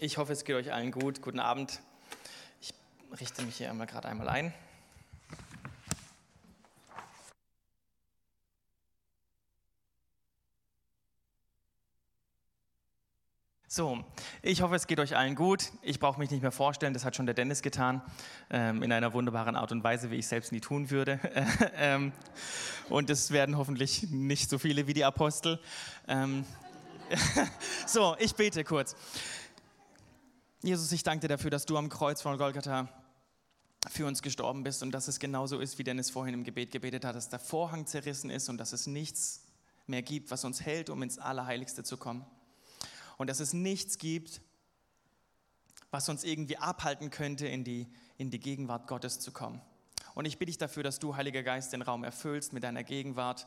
Ich hoffe, es geht euch allen gut. Guten Abend. Ich richte mich hier einmal gerade einmal ein. So, ich hoffe, es geht euch allen gut. Ich brauche mich nicht mehr vorstellen, das hat schon der Dennis getan, ähm, in einer wunderbaren Art und Weise, wie ich selbst nie tun würde. ähm, und es werden hoffentlich nicht so viele wie die Apostel. Ähm, so, ich bete kurz. Jesus, ich danke dir dafür, dass du am Kreuz von Golgatha für uns gestorben bist und dass es genauso ist, wie Dennis vorhin im Gebet gebetet hat, dass der Vorhang zerrissen ist und dass es nichts mehr gibt, was uns hält, um ins Allerheiligste zu kommen und dass es nichts gibt, was uns irgendwie abhalten könnte, in die, in die Gegenwart Gottes zu kommen. Und ich bitte dich dafür, dass du, Heiliger Geist, den Raum erfüllst mit deiner Gegenwart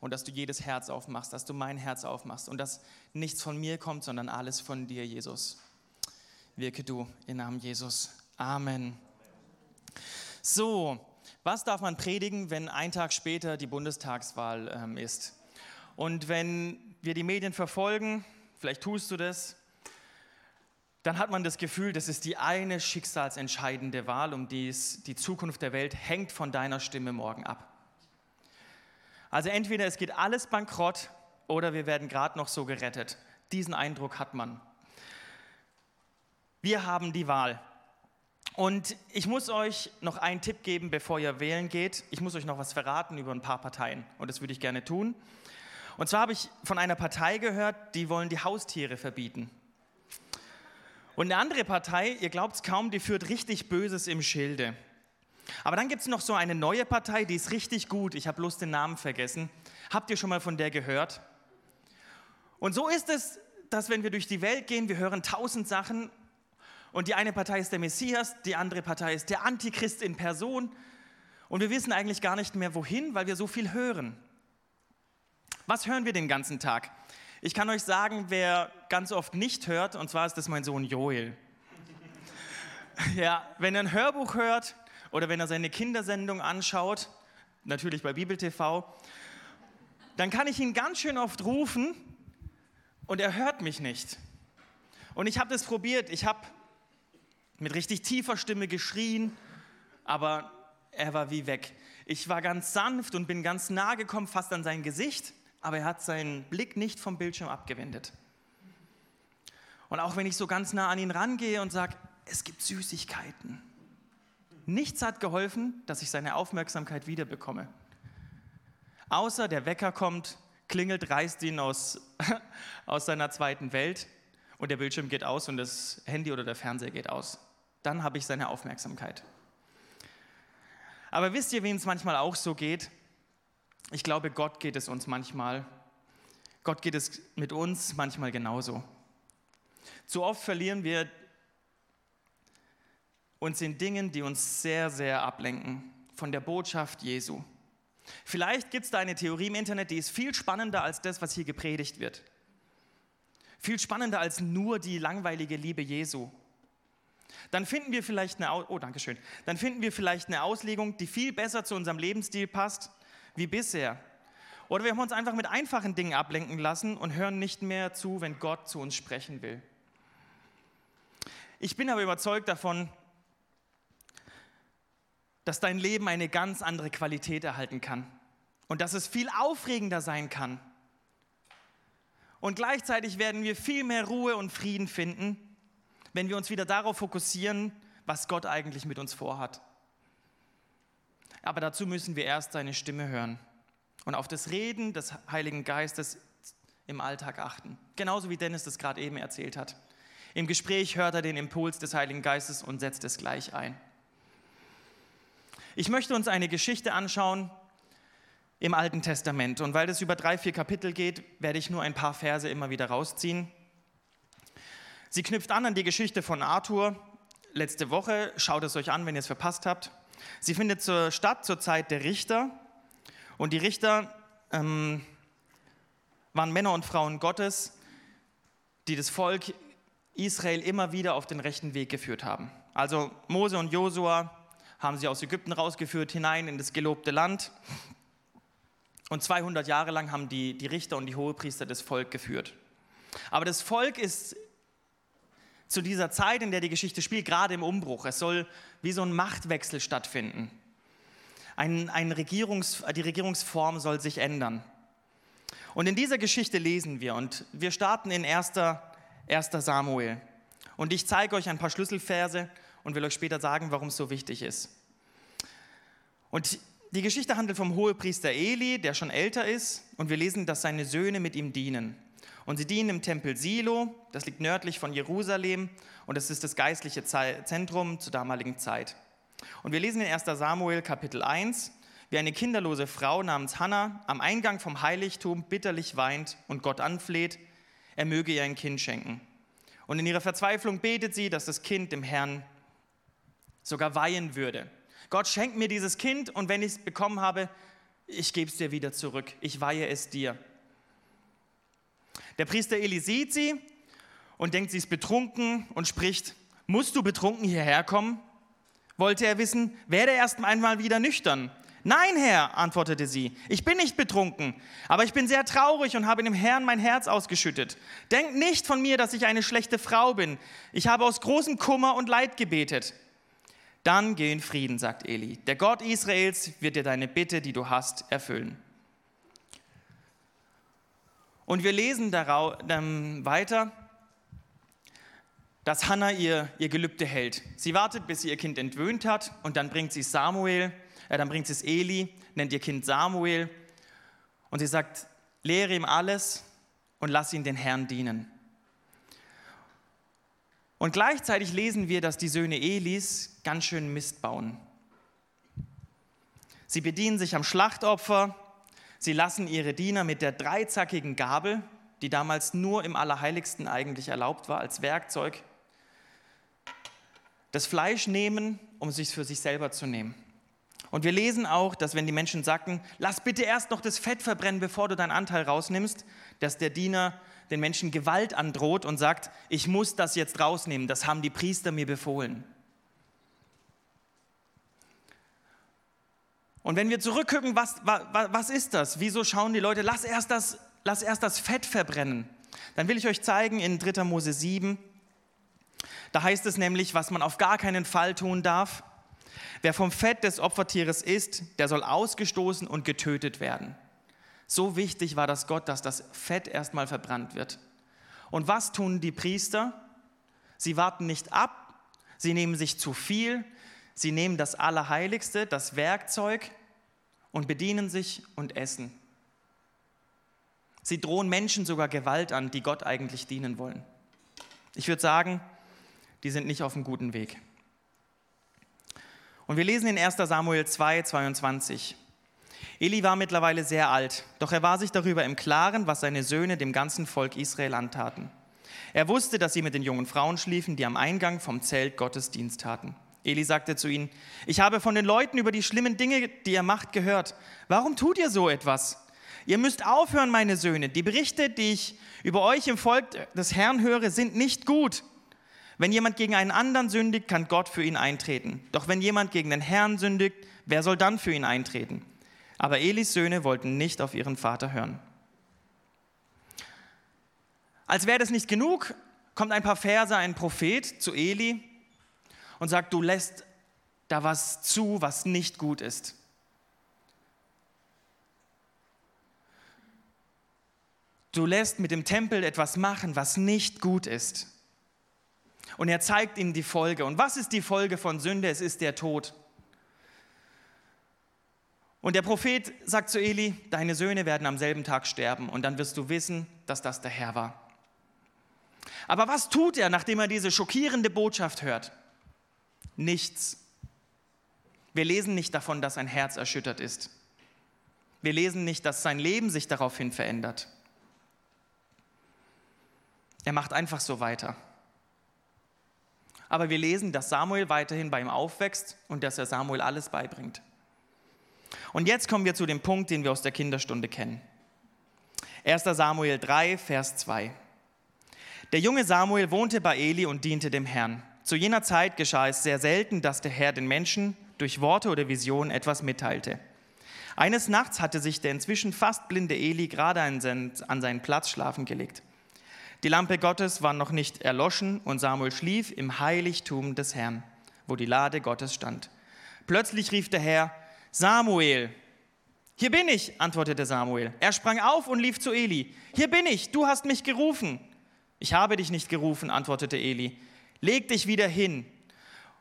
und dass du jedes Herz aufmachst, dass du mein Herz aufmachst und dass nichts von mir kommt, sondern alles von dir, Jesus. Wirke du im Namen Jesus. Amen. So, was darf man predigen, wenn ein Tag später die Bundestagswahl ähm, ist? Und wenn wir die Medien verfolgen, vielleicht tust du das, dann hat man das Gefühl, das ist die eine schicksalsentscheidende Wahl, um die es, die Zukunft der Welt hängt von deiner Stimme morgen ab. Also entweder es geht alles bankrott oder wir werden gerade noch so gerettet. Diesen Eindruck hat man. Wir haben die Wahl. Und ich muss euch noch einen Tipp geben, bevor ihr wählen geht. Ich muss euch noch was verraten über ein paar Parteien und das würde ich gerne tun. Und zwar habe ich von einer Partei gehört, die wollen die Haustiere verbieten. Und eine andere Partei, ihr glaubt es kaum, die führt richtig Böses im Schilde. Aber dann gibt es noch so eine neue Partei, die ist richtig gut. Ich habe bloß den Namen vergessen. Habt ihr schon mal von der gehört? Und so ist es, dass wenn wir durch die Welt gehen, wir hören tausend Sachen und die eine Partei ist der Messias, die andere Partei ist der Antichrist in Person und wir wissen eigentlich gar nicht mehr wohin, weil wir so viel hören. Was hören wir den ganzen Tag? Ich kann euch sagen, wer ganz oft nicht hört, und zwar ist das mein Sohn Joel. Ja, wenn er ein Hörbuch hört oder wenn er seine Kindersendung anschaut, natürlich bei Bibel TV, dann kann ich ihn ganz schön oft rufen und er hört mich nicht. Und ich habe das probiert. Ich habe mit richtig tiefer Stimme geschrien, aber er war wie weg. Ich war ganz sanft und bin ganz nah gekommen, fast an sein Gesicht aber er hat seinen Blick nicht vom Bildschirm abgewendet. Und auch wenn ich so ganz nah an ihn rangehe und sage, es gibt Süßigkeiten, nichts hat geholfen, dass ich seine Aufmerksamkeit wiederbekomme. Außer der Wecker kommt, klingelt, reißt ihn aus, aus seiner zweiten Welt und der Bildschirm geht aus und das Handy oder der Fernseher geht aus. Dann habe ich seine Aufmerksamkeit. Aber wisst ihr, wem es manchmal auch so geht? ich glaube, Gott geht es uns manchmal, Gott geht es mit uns manchmal genauso. Zu oft verlieren wir uns in Dingen, die uns sehr, sehr ablenken von der Botschaft Jesu. Vielleicht gibt es da eine Theorie im Internet, die ist viel spannender als das, was hier gepredigt wird. Viel spannender als nur die langweilige Liebe Jesu. Dann finden wir vielleicht eine, oh, Dankeschön. Dann finden wir vielleicht eine Auslegung, die viel besser zu unserem Lebensstil passt wie bisher. Oder wir haben uns einfach mit einfachen Dingen ablenken lassen und hören nicht mehr zu, wenn Gott zu uns sprechen will. Ich bin aber überzeugt davon, dass dein Leben eine ganz andere Qualität erhalten kann und dass es viel aufregender sein kann. Und gleichzeitig werden wir viel mehr Ruhe und Frieden finden, wenn wir uns wieder darauf fokussieren, was Gott eigentlich mit uns vorhat. Aber dazu müssen wir erst seine Stimme hören und auf das Reden des Heiligen Geistes im Alltag achten. Genauso wie Dennis das gerade eben erzählt hat. Im Gespräch hört er den Impuls des Heiligen Geistes und setzt es gleich ein. Ich möchte uns eine Geschichte anschauen im Alten Testament. Und weil das über drei, vier Kapitel geht, werde ich nur ein paar Verse immer wieder rausziehen. Sie knüpft an an die Geschichte von Arthur letzte Woche. Schaut es euch an, wenn ihr es verpasst habt. Sie findet zur statt zur Zeit der Richter. Und die Richter ähm, waren Männer und Frauen Gottes, die das Volk Israel immer wieder auf den rechten Weg geführt haben. Also Mose und Josua haben sie aus Ägypten rausgeführt, hinein in das gelobte Land. Und 200 Jahre lang haben die, die Richter und die Hohepriester das Volk geführt. Aber das Volk ist zu dieser Zeit, in der die Geschichte spielt, gerade im Umbruch. Es soll wie so ein Machtwechsel stattfinden. Ein, ein Regierungs, die Regierungsform soll sich ändern. Und in dieser Geschichte lesen wir, und wir starten in 1. 1. Samuel. Und ich zeige euch ein paar Schlüsselverse und will euch später sagen, warum es so wichtig ist. Und die Geschichte handelt vom Hohepriester Eli, der schon älter ist, und wir lesen, dass seine Söhne mit ihm dienen. Und sie dienen im Tempel Silo, das liegt nördlich von Jerusalem, und das ist das geistliche Zentrum zur damaligen Zeit. Und wir lesen in 1 Samuel Kapitel 1, wie eine kinderlose Frau namens Hannah am Eingang vom Heiligtum bitterlich weint und Gott anfleht, er möge ihr ein Kind schenken. Und in ihrer Verzweiflung betet sie, dass das Kind dem Herrn sogar weihen würde. Gott schenkt mir dieses Kind und wenn ich es bekommen habe, ich gebe es dir wieder zurück. Ich weihe es dir. Der Priester Eli sieht sie und denkt, sie ist betrunken und spricht, musst du betrunken hierher kommen? Wollte er wissen, werde erst einmal wieder nüchtern. Nein, Herr, antwortete sie, ich bin nicht betrunken, aber ich bin sehr traurig und habe dem Herrn mein Herz ausgeschüttet. Denk nicht von mir, dass ich eine schlechte Frau bin. Ich habe aus großem Kummer und Leid gebetet. Dann geh in Frieden, sagt Eli. Der Gott Israels wird dir deine Bitte, die du hast, erfüllen. Und wir lesen ähm, weiter, dass Hannah ihr, ihr Gelübde hält. Sie wartet, bis sie ihr Kind entwöhnt hat und dann bringt sie Samuel, äh, dann bringt sie es Eli, nennt ihr Kind Samuel und sie sagt, lehre ihm alles und lass ihn den Herrn dienen. Und gleichzeitig lesen wir, dass die Söhne Elis ganz schön Mist bauen. Sie bedienen sich am Schlachtopfer, sie lassen ihre Diener mit der dreizackigen Gabel, die damals nur im Allerheiligsten eigentlich erlaubt war, als Werkzeug, das Fleisch nehmen, um es für sich selber zu nehmen. Und wir lesen auch, dass wenn die Menschen sagten, lass bitte erst noch das Fett verbrennen, bevor du deinen Anteil rausnimmst, dass der Diener den Menschen Gewalt androht und sagt, ich muss das jetzt rausnehmen, das haben die Priester mir befohlen. Und wenn wir zurückgucken, was, was, was ist das? Wieso schauen die Leute, lass erst, das, lass erst das Fett verbrennen? Dann will ich euch zeigen in 3. Mose 7, da heißt es nämlich, was man auf gar keinen Fall tun darf. Wer vom Fett des Opfertieres isst, der soll ausgestoßen und getötet werden. So wichtig war das Gott, dass das Fett erstmal verbrannt wird. Und was tun die Priester? Sie warten nicht ab, sie nehmen sich zu viel, sie nehmen das Allerheiligste, das Werkzeug und bedienen sich und essen. Sie drohen Menschen sogar Gewalt an, die Gott eigentlich dienen wollen. Ich würde sagen, die sind nicht auf einem guten Weg. Und wir lesen in 1 Samuel 2, 22. Eli war mittlerweile sehr alt, doch er war sich darüber im Klaren, was seine Söhne dem ganzen Volk Israel antaten. Er wusste, dass sie mit den jungen Frauen schliefen, die am Eingang vom Zelt Gottes Dienst taten. Eli sagte zu ihnen, ich habe von den Leuten über die schlimmen Dinge, die ihr macht, gehört. Warum tut ihr so etwas? Ihr müsst aufhören, meine Söhne. Die Berichte, die ich über euch im Volk des Herrn höre, sind nicht gut. Wenn jemand gegen einen anderen sündigt, kann Gott für ihn eintreten. Doch wenn jemand gegen den Herrn sündigt, wer soll dann für ihn eintreten? Aber Elis Söhne wollten nicht auf ihren Vater hören. Als wäre das nicht genug, kommt ein paar Verse ein Prophet zu Eli und sagt, du lässt da was zu, was nicht gut ist. Du lässt mit dem Tempel etwas machen, was nicht gut ist. Und er zeigt ihm die Folge. Und was ist die Folge von Sünde? Es ist der Tod. Und der Prophet sagt zu Eli, deine Söhne werden am selben Tag sterben und dann wirst du wissen, dass das der Herr war. Aber was tut er, nachdem er diese schockierende Botschaft hört? Nichts. Wir lesen nicht davon, dass sein Herz erschüttert ist. Wir lesen nicht, dass sein Leben sich daraufhin verändert. Er macht einfach so weiter. Aber wir lesen, dass Samuel weiterhin bei ihm aufwächst und dass er Samuel alles beibringt. Und jetzt kommen wir zu dem Punkt, den wir aus der Kinderstunde kennen. 1. Samuel 3, Vers 2. Der junge Samuel wohnte bei Eli und diente dem Herrn. Zu jener Zeit geschah es sehr selten, dass der Herr den Menschen durch Worte oder Visionen etwas mitteilte. Eines Nachts hatte sich der inzwischen fast blinde Eli gerade an seinen, Platz schlafen gelegt. Die Lampe Gottes war noch nicht erloschen und Samuel schlief im Heiligtum des Herrn, wo die Lade Gottes stand. Plötzlich rief der Herr, Samuel, hier bin ich, antwortete Samuel. Er sprang auf und lief zu Eli. Hier bin ich, du hast mich gerufen. Ich habe dich nicht gerufen, antwortete Eli. Leg dich wieder hin.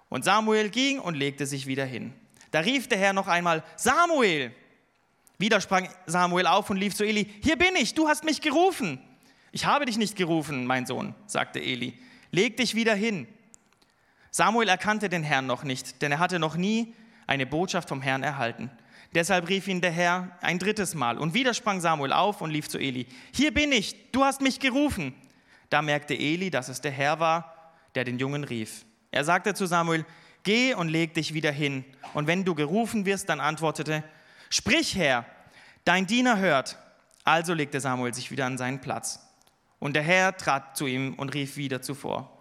Und Samuel ging und legte sich wieder hin. Da rief der Herr noch einmal, Samuel. Wieder sprang Samuel auf und lief zu Eli. Hier bin ich, du hast mich gerufen. Ich habe dich nicht gerufen, mein Sohn, sagte Eli. Leg dich wieder hin. Samuel erkannte den Herrn noch nicht, denn er hatte noch nie eine Botschaft vom Herrn erhalten. Deshalb rief ihn der Herr ein drittes Mal. Und wieder sprang Samuel auf und lief zu Eli. Hier bin ich, du hast mich gerufen. Da merkte Eli, dass es der Herr war, der den Jungen rief. Er sagte zu Samuel, geh und leg dich wieder hin. Und wenn du gerufen wirst, dann antwortete, sprich Herr, dein Diener hört. Also legte Samuel sich wieder an seinen Platz. Und der Herr trat zu ihm und rief wieder zuvor,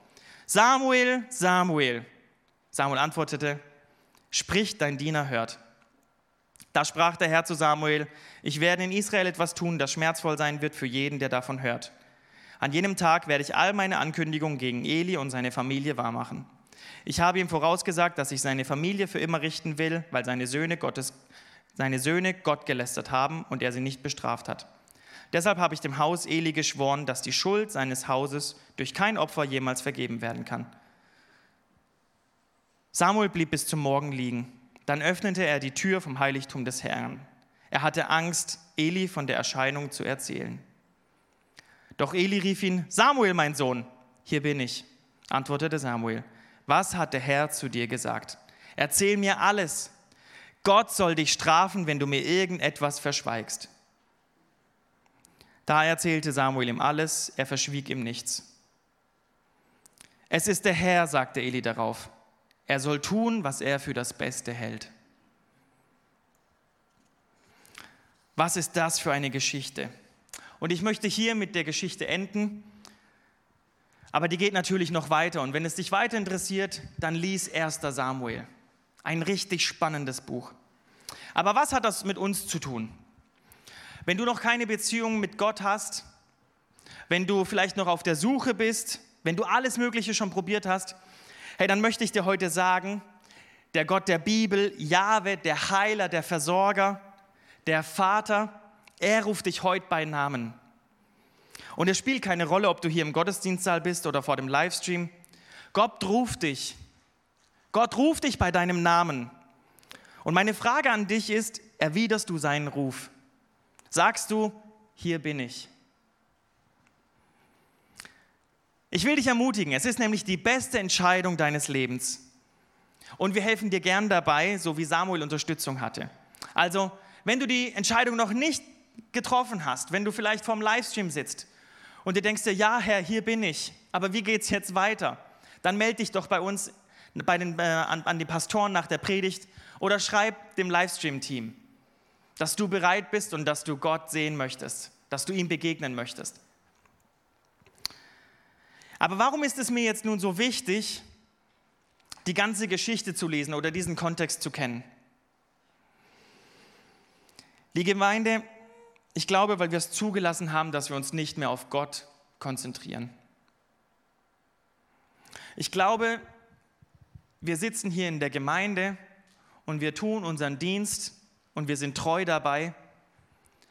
Samuel, Samuel. Samuel antwortete, sprich, dein Diener hört. Da sprach der Herr zu Samuel, ich werde in Israel etwas tun, das schmerzvoll sein wird für jeden, der davon hört. An jenem Tag werde ich all meine Ankündigungen gegen Eli und seine Familie wahrmachen. Ich habe ihm vorausgesagt, dass ich seine Familie für immer richten will, weil seine Söhne, Gottes, seine Söhne Gott gelästert haben und er sie nicht bestraft hat. Deshalb habe ich dem Haus Eli geschworen, dass die Schuld seines Hauses durch kein Opfer jemals vergeben werden kann. Samuel blieb bis zum Morgen liegen. Dann öffnete er die Tür vom Heiligtum des Herrn. Er hatte Angst, Eli von der Erscheinung zu erzählen. Doch Eli rief ihn, Samuel, mein Sohn, hier bin ich, antwortete Samuel. Was hat der Herr zu dir gesagt? Erzähl mir alles. Gott soll dich strafen, wenn du mir irgendetwas verschweigst. Da erzählte Samuel ihm alles, er verschwieg ihm nichts. Es ist der Herr, sagte Eli darauf. Er soll tun, was er für das Beste hält. Was ist das für eine Geschichte? Und ich möchte hier mit der Geschichte enden, aber die geht natürlich noch weiter. Und wenn es dich weiter interessiert, dann lies 1. Samuel. Ein richtig spannendes Buch. Aber was hat das mit uns zu tun? Wenn du noch keine Beziehung mit Gott hast, wenn du vielleicht noch auf der Suche bist, wenn du alles Mögliche schon probiert hast, hey, dann möchte ich dir heute sagen, der Gott der Bibel, Jahwe, der Heiler, der Versorger, der Vater, er ruft dich heute bei Namen. Und es spielt keine Rolle, ob du hier im Gottesdienstsaal bist oder vor dem Livestream. Gott ruft dich. Gott ruft dich bei deinem Namen. Und meine Frage an dich ist, erwiderst du seinen Ruf? sagst du, hier bin ich. Ich will dich ermutigen, es ist nämlich die beste Entscheidung deines Lebens. Und wir helfen dir gern dabei, so wie Samuel Unterstützung hatte. Also, wenn du die Entscheidung noch nicht getroffen hast, wenn du vielleicht vorm Livestream sitzt und dir denkst ja Herr, hier bin ich, aber wie geht es jetzt weiter? Dann melde dich doch bei uns bei den, äh, an, an die Pastoren nach der Predigt oder schreib dem Livestream-Team dass du bereit bist und dass du Gott sehen möchtest, dass du ihm begegnen möchtest. Aber warum ist es mir jetzt nun so wichtig, die ganze Geschichte zu lesen oder diesen Kontext zu kennen? Die Gemeinde, ich glaube, weil wir es zugelassen haben, dass wir uns nicht mehr auf Gott konzentrieren. Ich glaube, wir sitzen hier in der Gemeinde und wir tun unseren Dienst und wir sind treu dabei,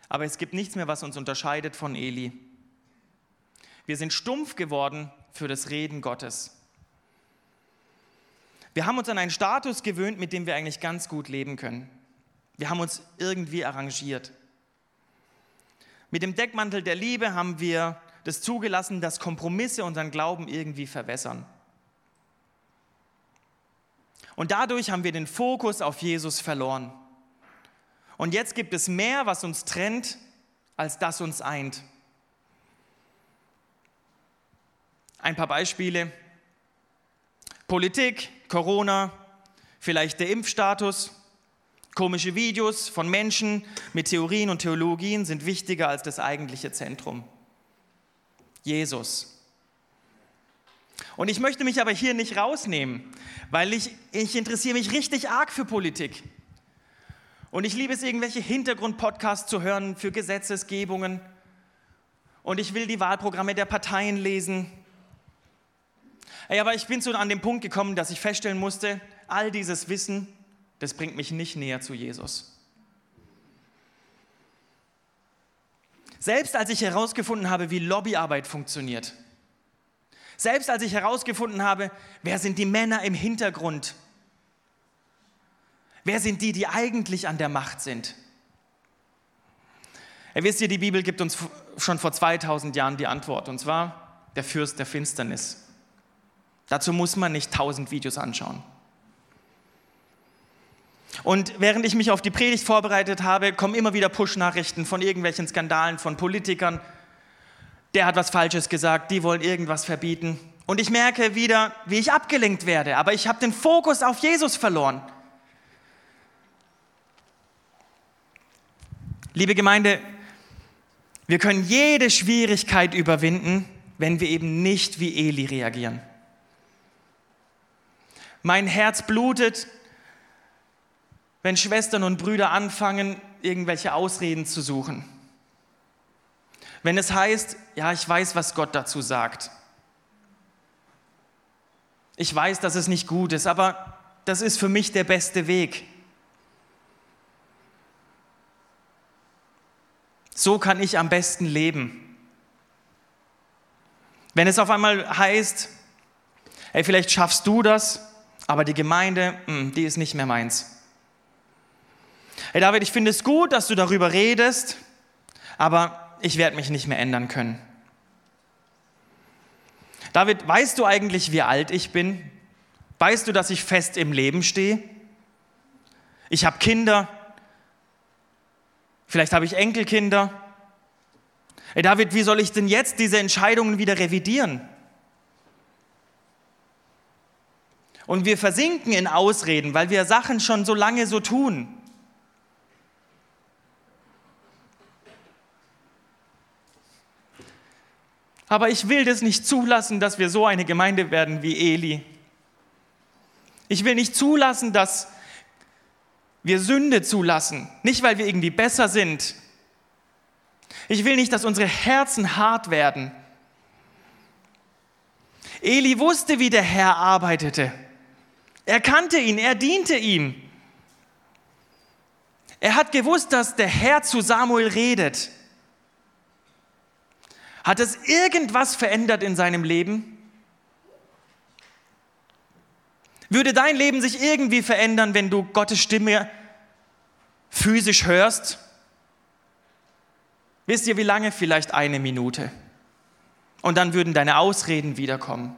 aber es gibt nichts mehr, was uns unterscheidet von Eli. Wir sind stumpf geworden für das Reden Gottes. Wir haben uns an einen Status gewöhnt, mit dem wir eigentlich ganz gut leben können. Wir haben uns irgendwie arrangiert. Mit dem Deckmantel der Liebe haben wir das zugelassen, dass Kompromisse unseren Glauben irgendwie verwässern. Und dadurch haben wir den Fokus auf Jesus verloren. Und jetzt gibt es mehr, was uns trennt, als das uns eint. Ein paar Beispiele. Politik, Corona, vielleicht der Impfstatus, komische Videos von Menschen mit Theorien und Theologien sind wichtiger als das eigentliche Zentrum. Jesus. Und ich möchte mich aber hier nicht rausnehmen, weil ich, ich interessiere mich richtig arg für Politik. Und ich liebe es, irgendwelche Hintergrundpodcasts zu hören für Gesetzesgebungen. und ich will die Wahlprogramme der Parteien lesen. Ey, aber ich bin so an den Punkt gekommen, dass ich feststellen musste, all dieses Wissen, das bringt mich nicht näher zu Jesus. Selbst als ich herausgefunden habe, wie Lobbyarbeit funktioniert, selbst als ich herausgefunden habe, wer sind die Männer im Hintergrund, wer sind die, die eigentlich an der Macht sind. Ihr wisst ihr, die Bibel gibt uns schon vor 2000 Jahren die Antwort, und zwar der Fürst der Finsternis. Dazu muss man nicht tausend Videos anschauen. Und während ich mich auf die Predigt vorbereitet habe, kommen immer wieder Push-Nachrichten von irgendwelchen Skandalen von Politikern. Der hat was Falsches gesagt, die wollen irgendwas verbieten. Und ich merke wieder, wie ich abgelenkt werde, aber ich habe den Fokus auf Jesus verloren. Liebe Gemeinde, wir können jede Schwierigkeit überwinden, wenn wir eben nicht wie Eli reagieren. Mein Herz blutet, wenn Schwestern und Brüder anfangen, irgendwelche Ausreden zu suchen. Wenn es heißt, ja, ich weiß, was Gott dazu sagt. Ich weiß, dass es nicht gut ist, aber das ist für mich der beste Weg. So kann ich am besten leben. Wenn es auf einmal heißt, hey, vielleicht schaffst du das, aber die Gemeinde, hm, die ist nicht mehr meins. Hey David, ich finde es gut, dass du darüber redest, aber ich werde mich nicht mehr ändern können. David, weißt du eigentlich, wie alt ich bin? Weißt du, dass ich fest im Leben stehe? Ich habe Kinder. Vielleicht habe ich Enkelkinder. Hey David, wie soll ich denn jetzt diese Entscheidungen wieder revidieren? Und wir versinken in Ausreden, weil wir Sachen schon so lange so tun. Aber ich will das nicht zulassen, dass wir so eine Gemeinde werden wie Eli. Ich will nicht zulassen, dass wir Sünde zulassen. Nicht, weil wir irgendwie besser sind. Ich will nicht, dass unsere Herzen hart werden. Eli wusste, wie der Herr arbeitete. Er kannte ihn, er diente ihm. Er hat gewusst, dass der Herr zu Samuel redet. Hat es irgendwas verändert in seinem Leben? Würde dein Leben sich irgendwie verändern, wenn du Gottes Stimme physisch hörst? Wisst ihr, wie lange? Vielleicht eine Minute. Und dann würden deine Ausreden wiederkommen.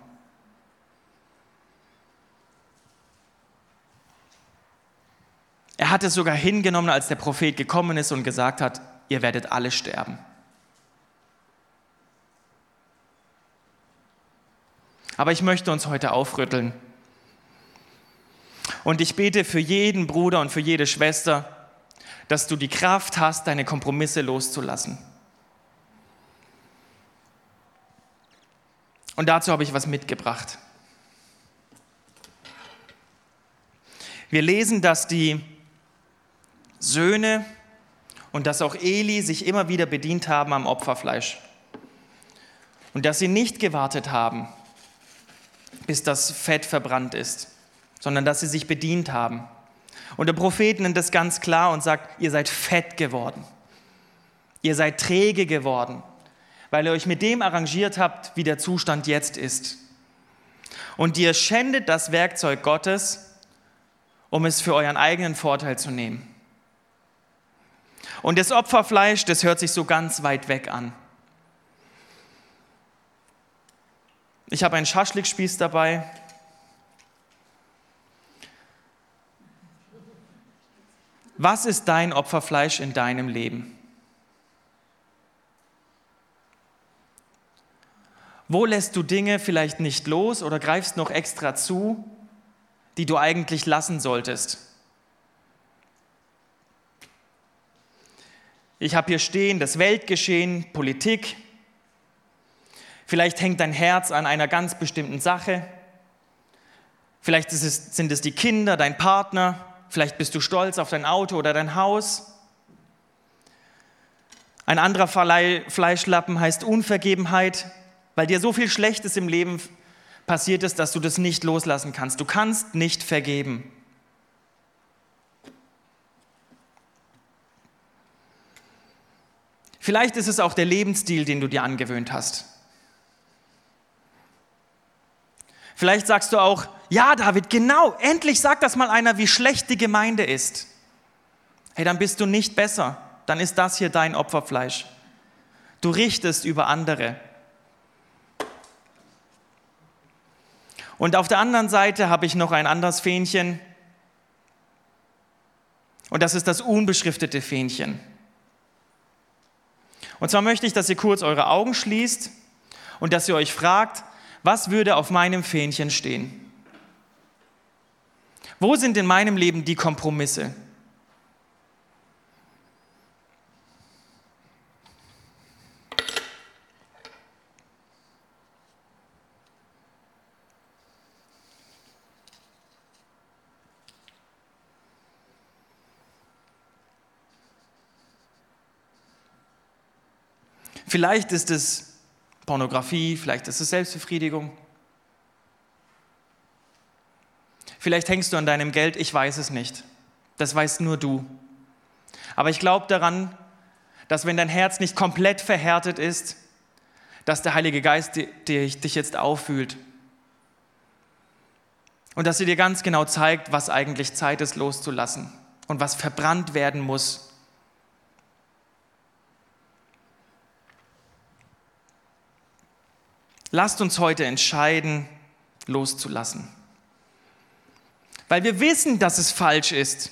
Er hat es sogar hingenommen, als der Prophet gekommen ist und gesagt hat, ihr werdet alle sterben. Aber ich möchte uns heute aufrütteln. Und ich bete für jeden Bruder und für jede Schwester, dass du die Kraft hast, deine Kompromisse loszulassen. Und dazu habe ich was mitgebracht. Wir lesen, dass die Söhne und dass auch Eli sich immer wieder bedient haben am Opferfleisch. Und dass sie nicht gewartet haben, bis das Fett verbrannt ist, sondern dass sie sich bedient haben. Und der Prophet nennt das ganz klar und sagt, ihr seid fett geworden. Ihr seid träge geworden, weil ihr euch mit dem arrangiert habt, wie der Zustand jetzt ist. Und ihr schändet das Werkzeug Gottes, um es für euren eigenen Vorteil zu nehmen. Und das Opferfleisch, das hört sich so ganz weit weg an. Ich habe einen Schaschlikspieß dabei. Was ist dein Opferfleisch in deinem Leben? Wo lässt du Dinge vielleicht nicht los oder greifst noch extra zu, die du eigentlich lassen solltest? Ich habe hier stehen das Weltgeschehen, Politik, Vielleicht hängt dein Herz an einer ganz bestimmten Sache. Vielleicht es, sind es die Kinder, dein Partner. Vielleicht bist du stolz auf dein Auto oder dein Haus. Ein anderer Fleischlappen heißt Unvergebenheit, weil dir so viel Schlechtes im Leben passiert ist, dass du das nicht loslassen kannst. Du kannst nicht vergeben. Vielleicht ist es auch der Lebensstil, den du dir angewöhnt hast. Vielleicht sagst du auch, ja David, genau, endlich sagt das mal einer, wie schlecht die Gemeinde ist. Hey, dann bist du nicht besser dann ist das hier dein Opferfleisch. Du richtest über andere. Und auf der anderen Seite habe ich noch ein anderes Fähnchen. Und das ist das unbeschriftete Fähnchen. Und zwar möchte ich, dass ihr kurz eure Augen schließt und dass ihr euch fragt, was würde auf meinem Fähnchen stehen? Wo sind in meinem Leben die Kompromisse? Vielleicht ist es Pornografie, vielleicht ist es Selbstbefriedigung. Vielleicht hängst du an deinem Geld, ich weiß es nicht. Das weißt nur du. Aber ich glaube daran, dass wenn dein Herz nicht komplett verhärtet ist, dass der Heilige Geist dich jetzt auffühlt. Und dass er dir ganz genau zeigt, was eigentlich Zeit ist loszulassen und was verbrannt werden muss, Lasst uns heute entscheiden, loszulassen. Weil wir wissen, dass es falsch ist.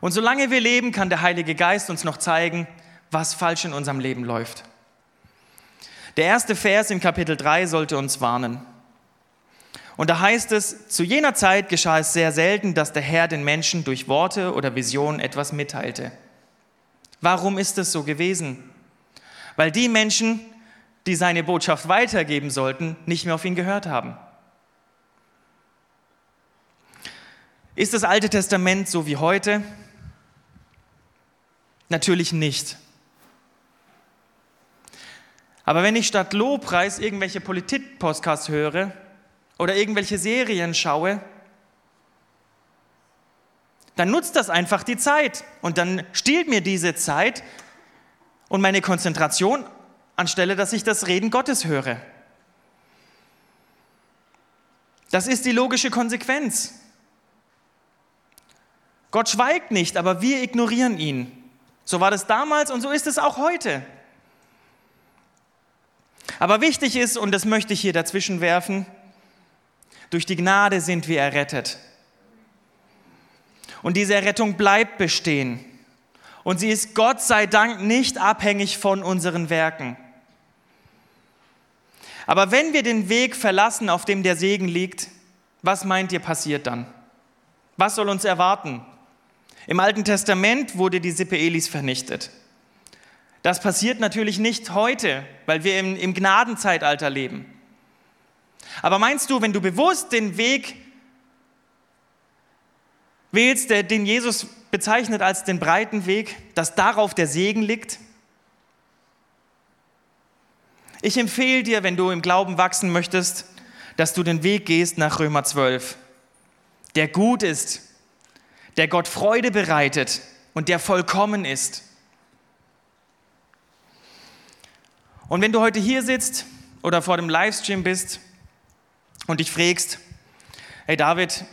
Und solange wir leben, kann der Heilige Geist uns noch zeigen, was falsch in unserem Leben läuft. Der erste Vers in Kapitel 3 sollte uns warnen. Und da heißt es, zu jener Zeit geschah es sehr selten, dass der Herr den Menschen durch Worte oder Visionen etwas mitteilte. Warum ist es so gewesen? Weil die Menschen, die seine Botschaft weitergeben sollten, nicht mehr auf ihn gehört haben. Ist das Alte Testament so wie heute? Natürlich nicht. Aber wenn ich statt Lobpreis irgendwelche Politik-Podcasts höre oder irgendwelche Serien schaue, dann nutzt das einfach die Zeit und dann stiehlt mir diese Zeit und meine Konzentration anstelle dass ich das Reden Gottes höre. Das ist die logische Konsequenz. Gott schweigt nicht, aber wir ignorieren ihn. So war das damals und so ist es auch heute. Aber wichtig ist, und das möchte ich hier dazwischen werfen, durch die Gnade sind wir errettet. Und diese Errettung bleibt bestehen. Und sie ist Gott sei Dank nicht abhängig von unseren Werken. Aber wenn wir den Weg verlassen, auf dem der Segen liegt, was meint ihr passiert dann? Was soll uns erwarten? Im Alten Testament wurde die Sippe Elis vernichtet. Das passiert natürlich nicht heute, weil wir im, im Gnadenzeitalter leben. Aber meinst du, wenn du bewusst den Weg wählst, den Jesus bezeichnet als den breiten Weg, dass darauf der Segen liegt? Ich empfehle dir, wenn du im Glauben wachsen möchtest, dass du den Weg gehst nach Römer 12, der gut ist, der Gott Freude bereitet und der vollkommen ist. Und wenn du heute hier sitzt oder vor dem Livestream bist und dich fragst, hey David,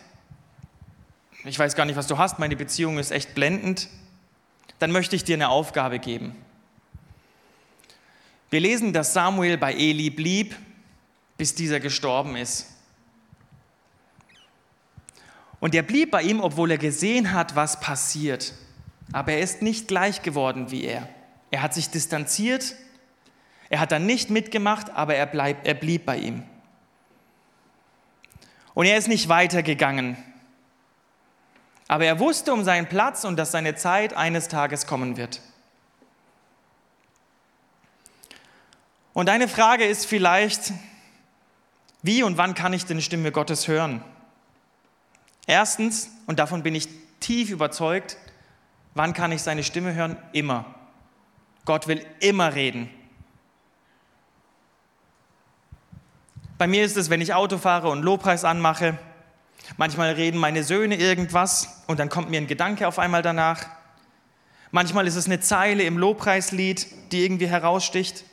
ich weiß gar nicht, was du hast, meine Beziehung ist echt blendend, dann möchte ich dir eine Aufgabe geben. Wir lesen, dass Samuel bei Eli blieb, bis dieser gestorben ist. Und er blieb bei ihm, obwohl er gesehen hat, was passiert. Aber er ist nicht gleich geworden wie er. Er hat sich distanziert, er hat dann nicht mitgemacht, aber er, bleib, er blieb bei ihm. Und er ist nicht weitergegangen. Aber er wusste um seinen Platz und dass seine Zeit eines Tages kommen wird. Und eine Frage ist vielleicht, wie und wann kann ich denn die Stimme Gottes hören? Erstens, und davon bin ich tief überzeugt, wann kann ich seine Stimme hören? Immer. Gott will immer reden. Bei mir ist es, wenn ich Auto fahre und Lobpreis anmache, manchmal reden meine Söhne irgendwas und dann kommt mir ein Gedanke auf einmal danach. Manchmal ist es eine Zeile im Lobpreislied, die irgendwie heraussticht.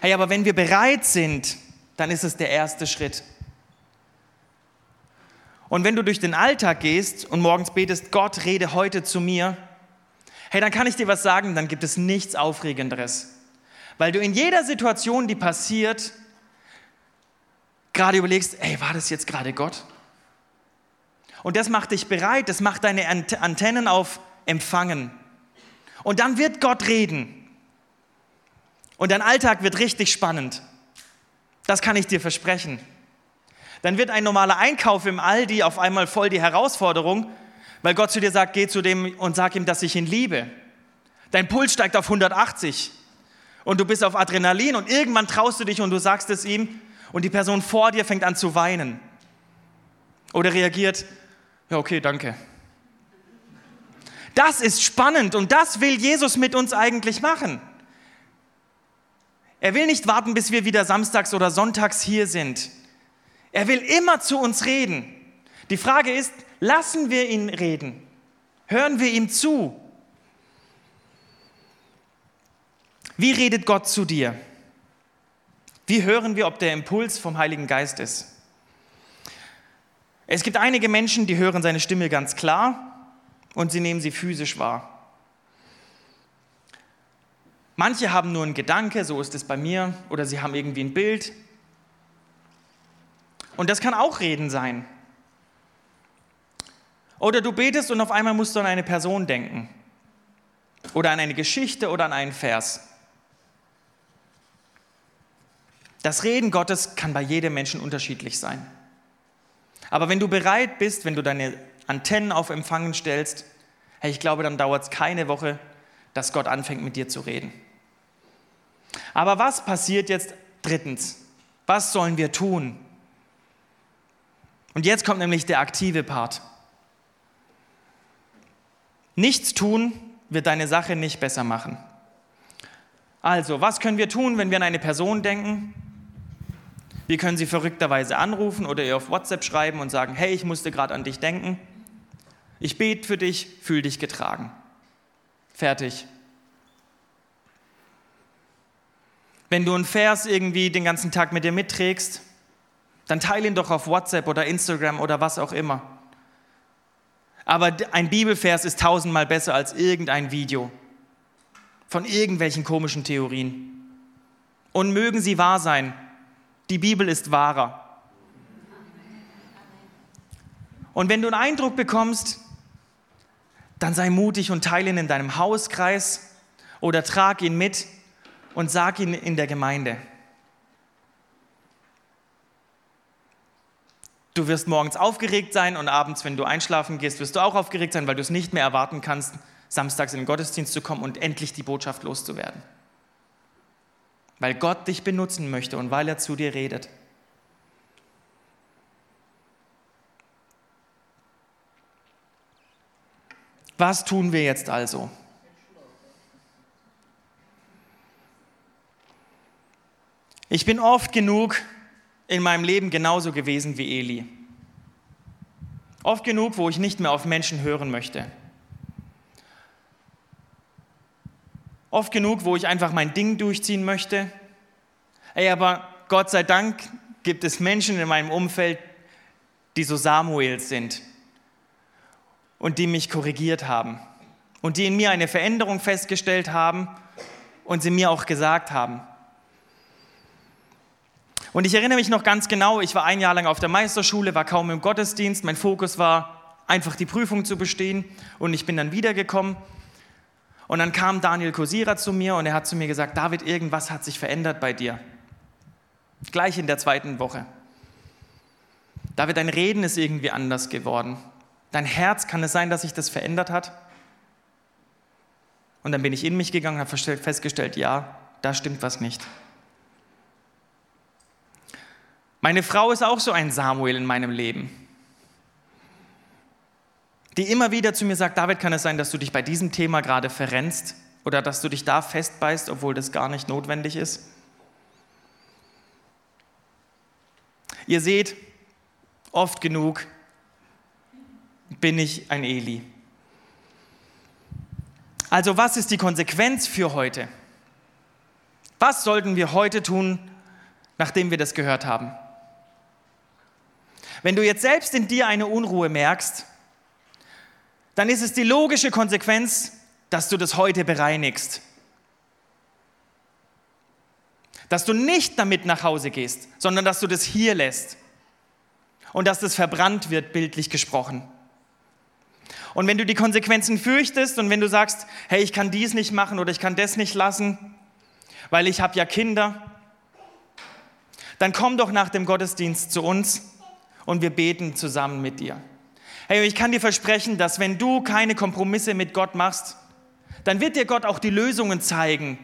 Hey, aber wenn wir bereit sind, dann ist es der erste Schritt. Und wenn du durch den Alltag gehst und morgens betest, Gott, rede heute zu mir, hey, dann kann ich dir was sagen, dann gibt es nichts Aufregenderes. Weil du in jeder Situation, die passiert, gerade überlegst, ey, war das jetzt gerade Gott? Und das macht dich bereit, das macht deine Antennen auf Empfangen. Und dann wird Gott reden. Und dein Alltag wird richtig spannend. Das kann ich dir versprechen. Dann wird ein normaler Einkauf im Aldi auf einmal voll die Herausforderung, weil Gott zu dir sagt, geh zu dem und sag ihm, dass ich ihn liebe. Dein Puls steigt auf 180 und du bist auf Adrenalin und irgendwann traust du dich und du sagst es ihm und die Person vor dir fängt an zu weinen. Oder reagiert, ja, okay, danke. Das ist spannend und das will Jesus mit uns eigentlich machen. Er will nicht warten, bis wir wieder samstags oder sonntags hier sind. Er will immer zu uns reden. Die Frage ist, lassen wir ihn reden? Hören wir ihm zu? Wie redet Gott zu dir? Wie hören wir, ob der Impuls vom Heiligen Geist ist? Es gibt einige Menschen, die hören seine Stimme ganz klar und sie nehmen sie physisch wahr. Manche haben nur einen Gedanke, so ist es bei mir, oder sie haben irgendwie ein Bild. Und das kann auch Reden sein. Oder du betest und auf einmal musst du an eine Person denken. Oder an eine Geschichte oder an einen Vers. Das Reden Gottes kann bei jedem Menschen unterschiedlich sein. Aber wenn du bereit bist, wenn du deine Antennen auf Empfangen stellst, hey, ich glaube, dann dauert es keine Woche, dass Gott anfängt mit dir zu reden. Aber was passiert jetzt drittens? Was sollen wir tun? Und jetzt kommt nämlich der aktive Part. Nichts tun wird deine Sache nicht besser machen. Also, was können wir tun, wenn wir an eine Person denken, wir können sie verrückterweise anrufen oder ihr auf WhatsApp schreiben und sagen, hey, ich musste gerade an dich denken. Ich bete für dich, fühl dich getragen. Fertig. Wenn du einen Vers irgendwie den ganzen Tag mit dir mitträgst, dann teile ihn doch auf WhatsApp oder Instagram oder was auch immer. Aber ein Bibelvers ist tausendmal besser als irgendein Video von irgendwelchen komischen Theorien. Und mögen sie wahr sein. Die Bibel ist wahrer. Und wenn du einen Eindruck bekommst, dann sei mutig und teile ihn in deinem Hauskreis oder trag ihn mit und sag ihn in der Gemeinde. Du wirst morgens aufgeregt sein und abends, wenn du einschlafen gehst, wirst du auch aufgeregt sein, weil du es nicht mehr erwarten kannst, samstags in den Gottesdienst zu kommen und endlich die Botschaft loszuwerden weil Gott dich benutzen möchte und weil er zu dir redet. Was tun wir jetzt also? Ich bin oft genug in meinem Leben genauso gewesen wie Eli. Oft genug, wo ich nicht mehr auf Menschen hören möchte. Oft genug, wo ich einfach mein Ding durchziehen möchte. Ey, aber Gott sei Dank gibt es Menschen in meinem Umfeld, die so Samuels sind und die mich korrigiert haben und die in mir eine Veränderung festgestellt haben und sie mir auch gesagt haben. Und ich erinnere mich noch ganz genau, ich war ein Jahr lang auf der Meisterschule, war kaum im Gottesdienst, mein Fokus war einfach die Prüfung zu bestehen und ich bin dann wiedergekommen und dann kam Daniel Kosira zu mir und er hat zu mir gesagt, David, irgendwas hat sich verändert bei dir. Gleich in der zweiten Woche. David, dein Reden ist irgendwie anders geworden. Dein Herz, kann es sein, dass sich das verändert hat? Und dann bin ich in mich gegangen und habe festgestellt, ja, da stimmt was nicht. Meine Frau ist auch so ein Samuel in meinem Leben die immer wieder zu mir sagt, David, kann es sein, dass du dich bei diesem Thema gerade verrennst Oder dass du dich da festbeißt, obwohl das gar nicht notwendig ist? Ihr seht, oft genug bin ich ein Eli. Also was ist die Konsequenz für heute? Was sollten wir heute tun, nachdem wir das gehört haben? Wenn du jetzt selbst in dir eine Unruhe merkst, dann ist es die logische Konsequenz, dass du das heute bereinigst. Dass du nicht damit nach Hause gehst, sondern dass du das hier lässt und dass das verbrannt wird, bildlich gesprochen. Und wenn du die Konsequenzen fürchtest und wenn du sagst, hey, ich kann dies nicht machen oder ich kann das nicht lassen, weil ich habe ja Kinder, dann komm doch nach dem Gottesdienst zu uns und wir beten zusammen mit dir. Hey, ich kann dir versprechen, dass wenn du keine Kompromisse mit Gott machst, dann wird dir Gott auch die Lösungen zeigen,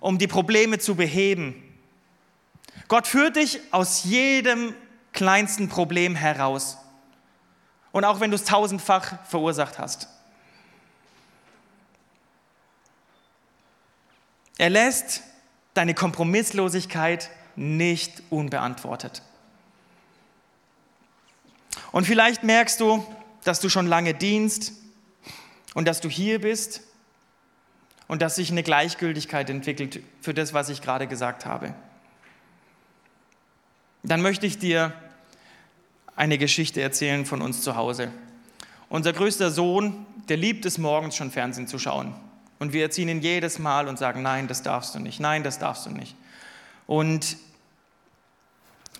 um die Probleme zu beheben. Gott führt dich aus jedem kleinsten Problem heraus. Und auch wenn du es tausendfach verursacht hast. Er lässt deine Kompromisslosigkeit nicht unbeantwortet. Und vielleicht merkst du, dass du schon lange dienst und dass du hier bist und dass sich eine Gleichgültigkeit entwickelt für das, was ich gerade gesagt habe. Dann möchte ich dir eine Geschichte erzählen von uns zu Hause. Unser größter Sohn, der liebt es morgens schon Fernsehen zu schauen. Und wir erziehen ihn jedes Mal und sagen, nein, das darfst du nicht, nein, das darfst du nicht. Und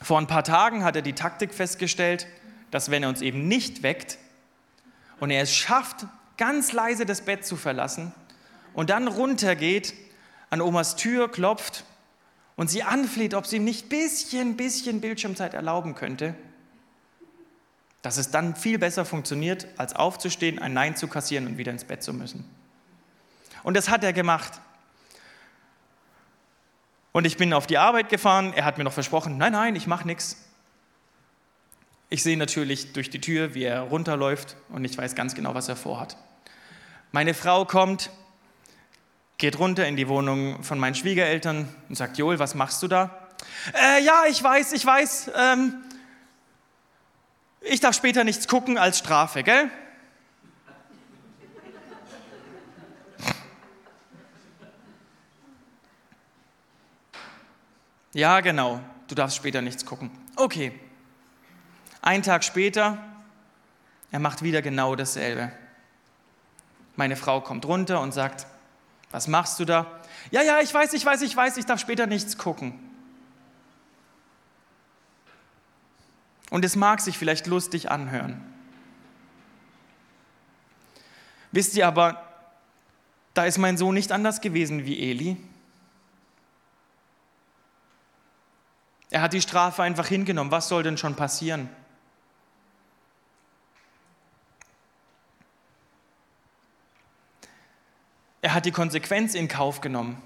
vor ein paar Tagen hat er die Taktik festgestellt, dass wenn er uns eben nicht weckt und er es schafft, ganz leise das Bett zu verlassen und dann runtergeht, an Omas Tür klopft und sie anfleht, ob sie ihm nicht bisschen, bisschen Bildschirmzeit erlauben könnte, dass es dann viel besser funktioniert, als aufzustehen, ein Nein zu kassieren und wieder ins Bett zu müssen. Und das hat er gemacht. Und ich bin auf die Arbeit gefahren, er hat mir noch versprochen, nein, nein, ich mache nichts. Ich sehe natürlich durch die Tür, wie er runterläuft und ich weiß ganz genau, was er vorhat. Meine Frau kommt, geht runter in die Wohnung von meinen Schwiegereltern und sagt, Joel, was machst du da? Äh, ja, ich weiß, ich weiß. Ähm, ich darf später nichts gucken als Strafe, gell? Ja, genau, du darfst später nichts gucken. Okay. Ein Tag später, er macht wieder genau dasselbe. Meine Frau kommt runter und sagt, was machst du da? Ja, ja, ich weiß, ich weiß, ich weiß, ich darf später nichts gucken. Und es mag sich vielleicht lustig anhören. Wisst ihr aber, da ist mein Sohn nicht anders gewesen wie Eli. Er hat die Strafe einfach hingenommen. Was soll denn schon passieren? Er hat die Konsequenz in Kauf genommen.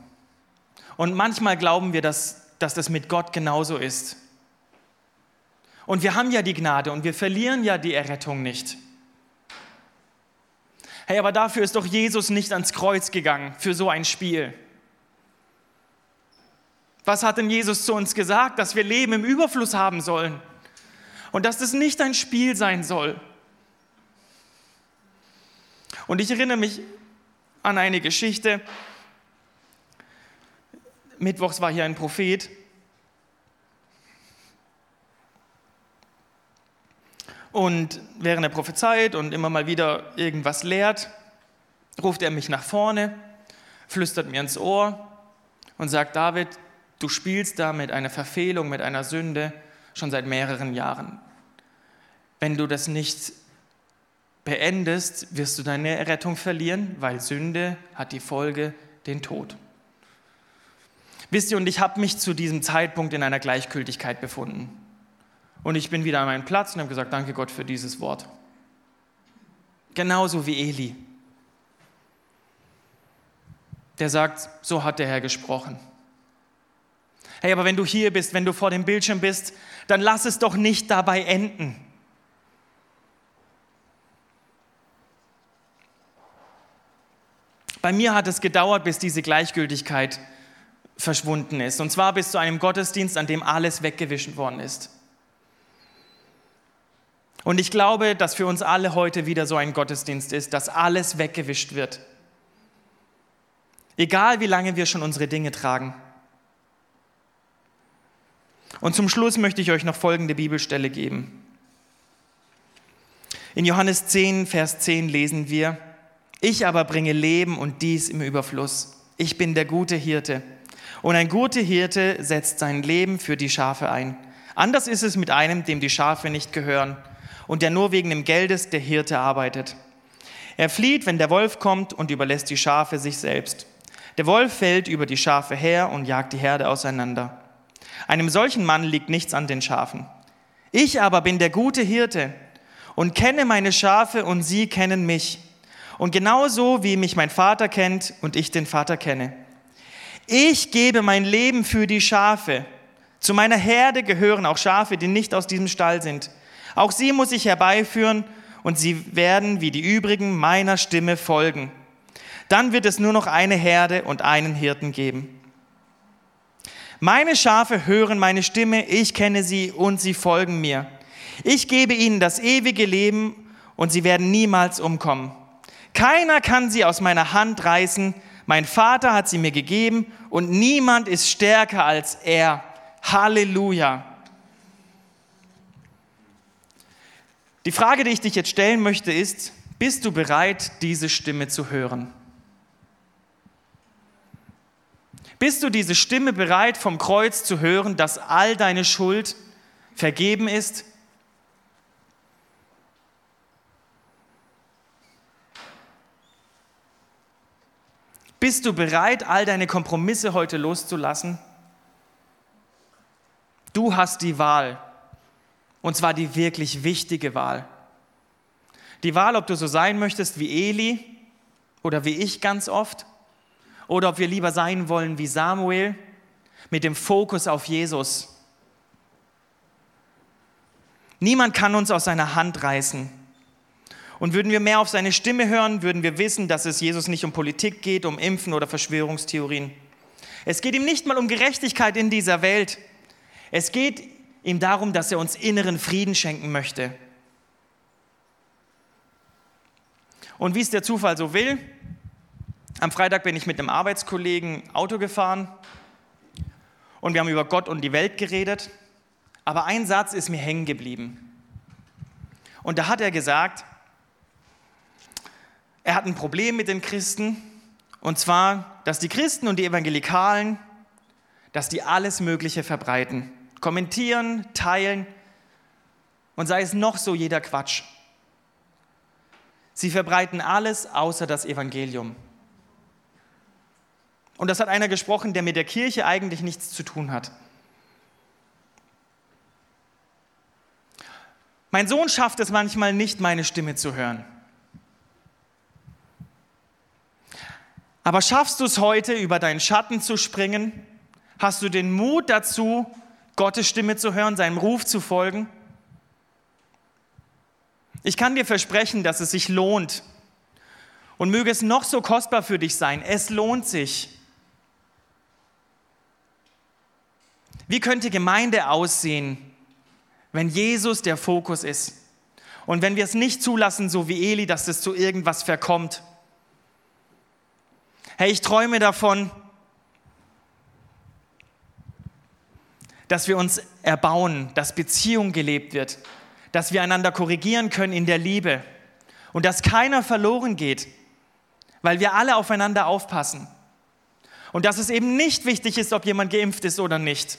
Und manchmal glauben wir, dass, dass das mit Gott genauso ist. Und wir haben ja die Gnade und wir verlieren ja die Errettung nicht. Hey, aber dafür ist doch Jesus nicht ans Kreuz gegangen, für so ein Spiel. Was hat denn Jesus zu uns gesagt? Dass wir Leben im Überfluss haben sollen und dass das nicht ein Spiel sein soll. Und ich erinnere mich an eine Geschichte. Mittwochs war hier ein Prophet Und während er prophezeit und immer mal wieder irgendwas lehrt, ruft er mich nach vorne, flüstert mir ins Ohr und sagt, David, du spielst da mit einer Verfehlung, mit einer Sünde schon seit mehreren Jahren. Wenn du das nicht beendest, wirst du deine Rettung verlieren, weil Sünde hat die Folge den Tod. Wisst ihr, und ich habe mich zu diesem Zeitpunkt in einer Gleichgültigkeit befunden. Und ich bin wieder an meinen Platz und habe gesagt, danke Gott für dieses Wort. Genauso wie Eli. Der sagt, so hat der Herr gesprochen. Hey, aber wenn du hier bist, wenn du vor dem Bildschirm bist, dann lass es doch nicht dabei enden. Bei mir hat es gedauert, bis diese Gleichgültigkeit verschwunden ist. Und zwar bis zu einem Gottesdienst, an dem alles weggewischt worden ist. Und ich glaube, dass für uns alle heute wieder so ein Gottesdienst ist, dass alles weggewischt wird. Egal wie lange wir schon unsere Dinge tragen. Und zum Schluss möchte ich euch noch folgende Bibelstelle geben. In Johannes 10, Vers 10 lesen wir, ich aber bringe Leben und dies im Überfluss. Ich bin der gute Hirte. Und ein guter Hirte setzt sein Leben für die Schafe ein. Anders ist es mit einem, dem die Schafe nicht gehören und der nur wegen dem Geldes der Hirte arbeitet. Er flieht, wenn der Wolf kommt und überlässt die Schafe sich selbst. Der Wolf fällt über die Schafe her und jagt die Herde auseinander. Einem solchen Mann liegt nichts an den Schafen. Ich aber bin der gute Hirte und kenne meine Schafe und sie kennen mich. Und genauso wie mich mein Vater kennt und ich den Vater kenne. Ich gebe mein Leben für die Schafe. Zu meiner Herde gehören auch Schafe, die nicht aus diesem Stall sind. Auch sie muss ich herbeiführen und sie werden wie die übrigen meiner Stimme folgen. Dann wird es nur noch eine Herde und einen Hirten geben. Meine Schafe hören meine Stimme, ich kenne sie und sie folgen mir. Ich gebe ihnen das ewige Leben und sie werden niemals umkommen. Keiner kann sie aus meiner Hand reißen. Mein Vater hat sie mir gegeben und niemand ist stärker als er. Halleluja. Die Frage, die ich dich jetzt stellen möchte, ist, bist du bereit, diese Stimme zu hören? Bist du diese Stimme bereit, vom Kreuz zu hören, dass all deine Schuld vergeben ist? Bist du bereit, all deine Kompromisse heute loszulassen? Du hast die Wahl. Und zwar die wirklich wichtige Wahl. Die Wahl, ob du so sein möchtest wie Eli oder wie ich ganz oft, oder ob wir lieber sein wollen wie Samuel mit dem Fokus auf Jesus. Niemand kann uns aus seiner Hand reißen. Und würden wir mehr auf seine Stimme hören, würden wir wissen, dass es Jesus nicht um Politik geht, um Impfen oder Verschwörungstheorien. Es geht ihm nicht mal um Gerechtigkeit in dieser Welt. Es geht ihm darum, dass er uns inneren Frieden schenken möchte. Und wie es der Zufall so will, am Freitag bin ich mit einem Arbeitskollegen Auto gefahren und wir haben über Gott und die Welt geredet. Aber ein Satz ist mir hängen geblieben. Und da hat er gesagt, er hat ein Problem mit den Christen, und zwar, dass die Christen und die Evangelikalen, dass die alles Mögliche verbreiten kommentieren, teilen und sei es noch so jeder Quatsch. Sie verbreiten alles außer das Evangelium. Und das hat einer gesprochen, der mit der Kirche eigentlich nichts zu tun hat. Mein Sohn schafft es manchmal nicht, meine Stimme zu hören. Aber schaffst du es heute, über deinen Schatten zu springen? Hast du den Mut dazu, Gottes Stimme zu hören, seinem Ruf zu folgen? Ich kann dir versprechen, dass es sich lohnt. Und möge es noch so kostbar für dich sein, es lohnt sich. Wie könnte Gemeinde aussehen, wenn Jesus der Fokus ist? Und wenn wir es nicht zulassen, so wie Eli, dass es zu irgendwas verkommt. Hey, ich träume davon, dass wir uns erbauen, dass Beziehung gelebt wird, dass wir einander korrigieren können in der Liebe und dass keiner verloren geht, weil wir alle aufeinander aufpassen. Und dass es eben nicht wichtig ist, ob jemand geimpft ist oder nicht,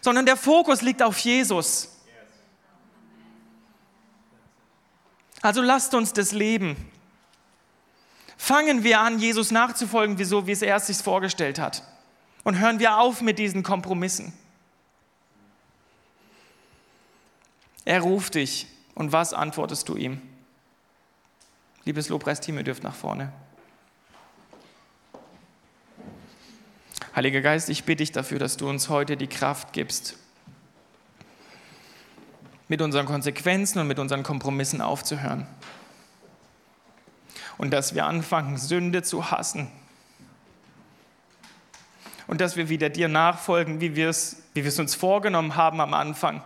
sondern der Fokus liegt auf Jesus. Also lasst uns das leben. Fangen wir an, Jesus nachzufolgen, wieso, wie es er sich vorgestellt hat. Und hören wir auf mit diesen Kompromissen. Er ruft dich. Und was antwortest du ihm? Liebes Lobpreisteam, ihr dürft nach vorne. Heiliger Geist, ich bitte dich dafür, dass du uns heute die Kraft gibst, mit unseren Konsequenzen und mit unseren Kompromissen aufzuhören. Und dass wir anfangen, Sünde zu hassen. Und dass wir wieder dir nachfolgen, wie wir es, wie uns vorgenommen haben am Anfang.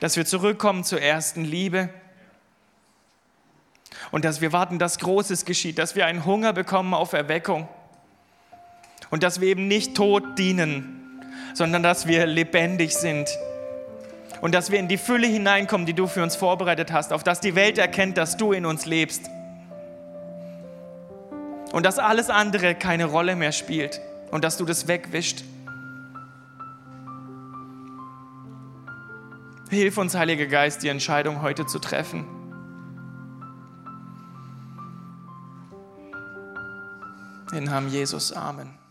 Dass wir zurückkommen zur ersten Liebe. Und dass wir warten, dass Großes geschieht, dass wir einen Hunger bekommen auf Erweckung. Und dass wir eben nicht tot dienen, sondern dass wir lebendig sind und dass wir in die Fülle hineinkommen, die du für uns vorbereitet hast, auf dass die Welt erkennt, dass du in uns lebst. Und dass alles andere keine Rolle mehr spielt und dass du das wegwischt. Hilf uns, Heiliger Geist, die Entscheidung heute zu treffen. In Namen Jesus, Amen.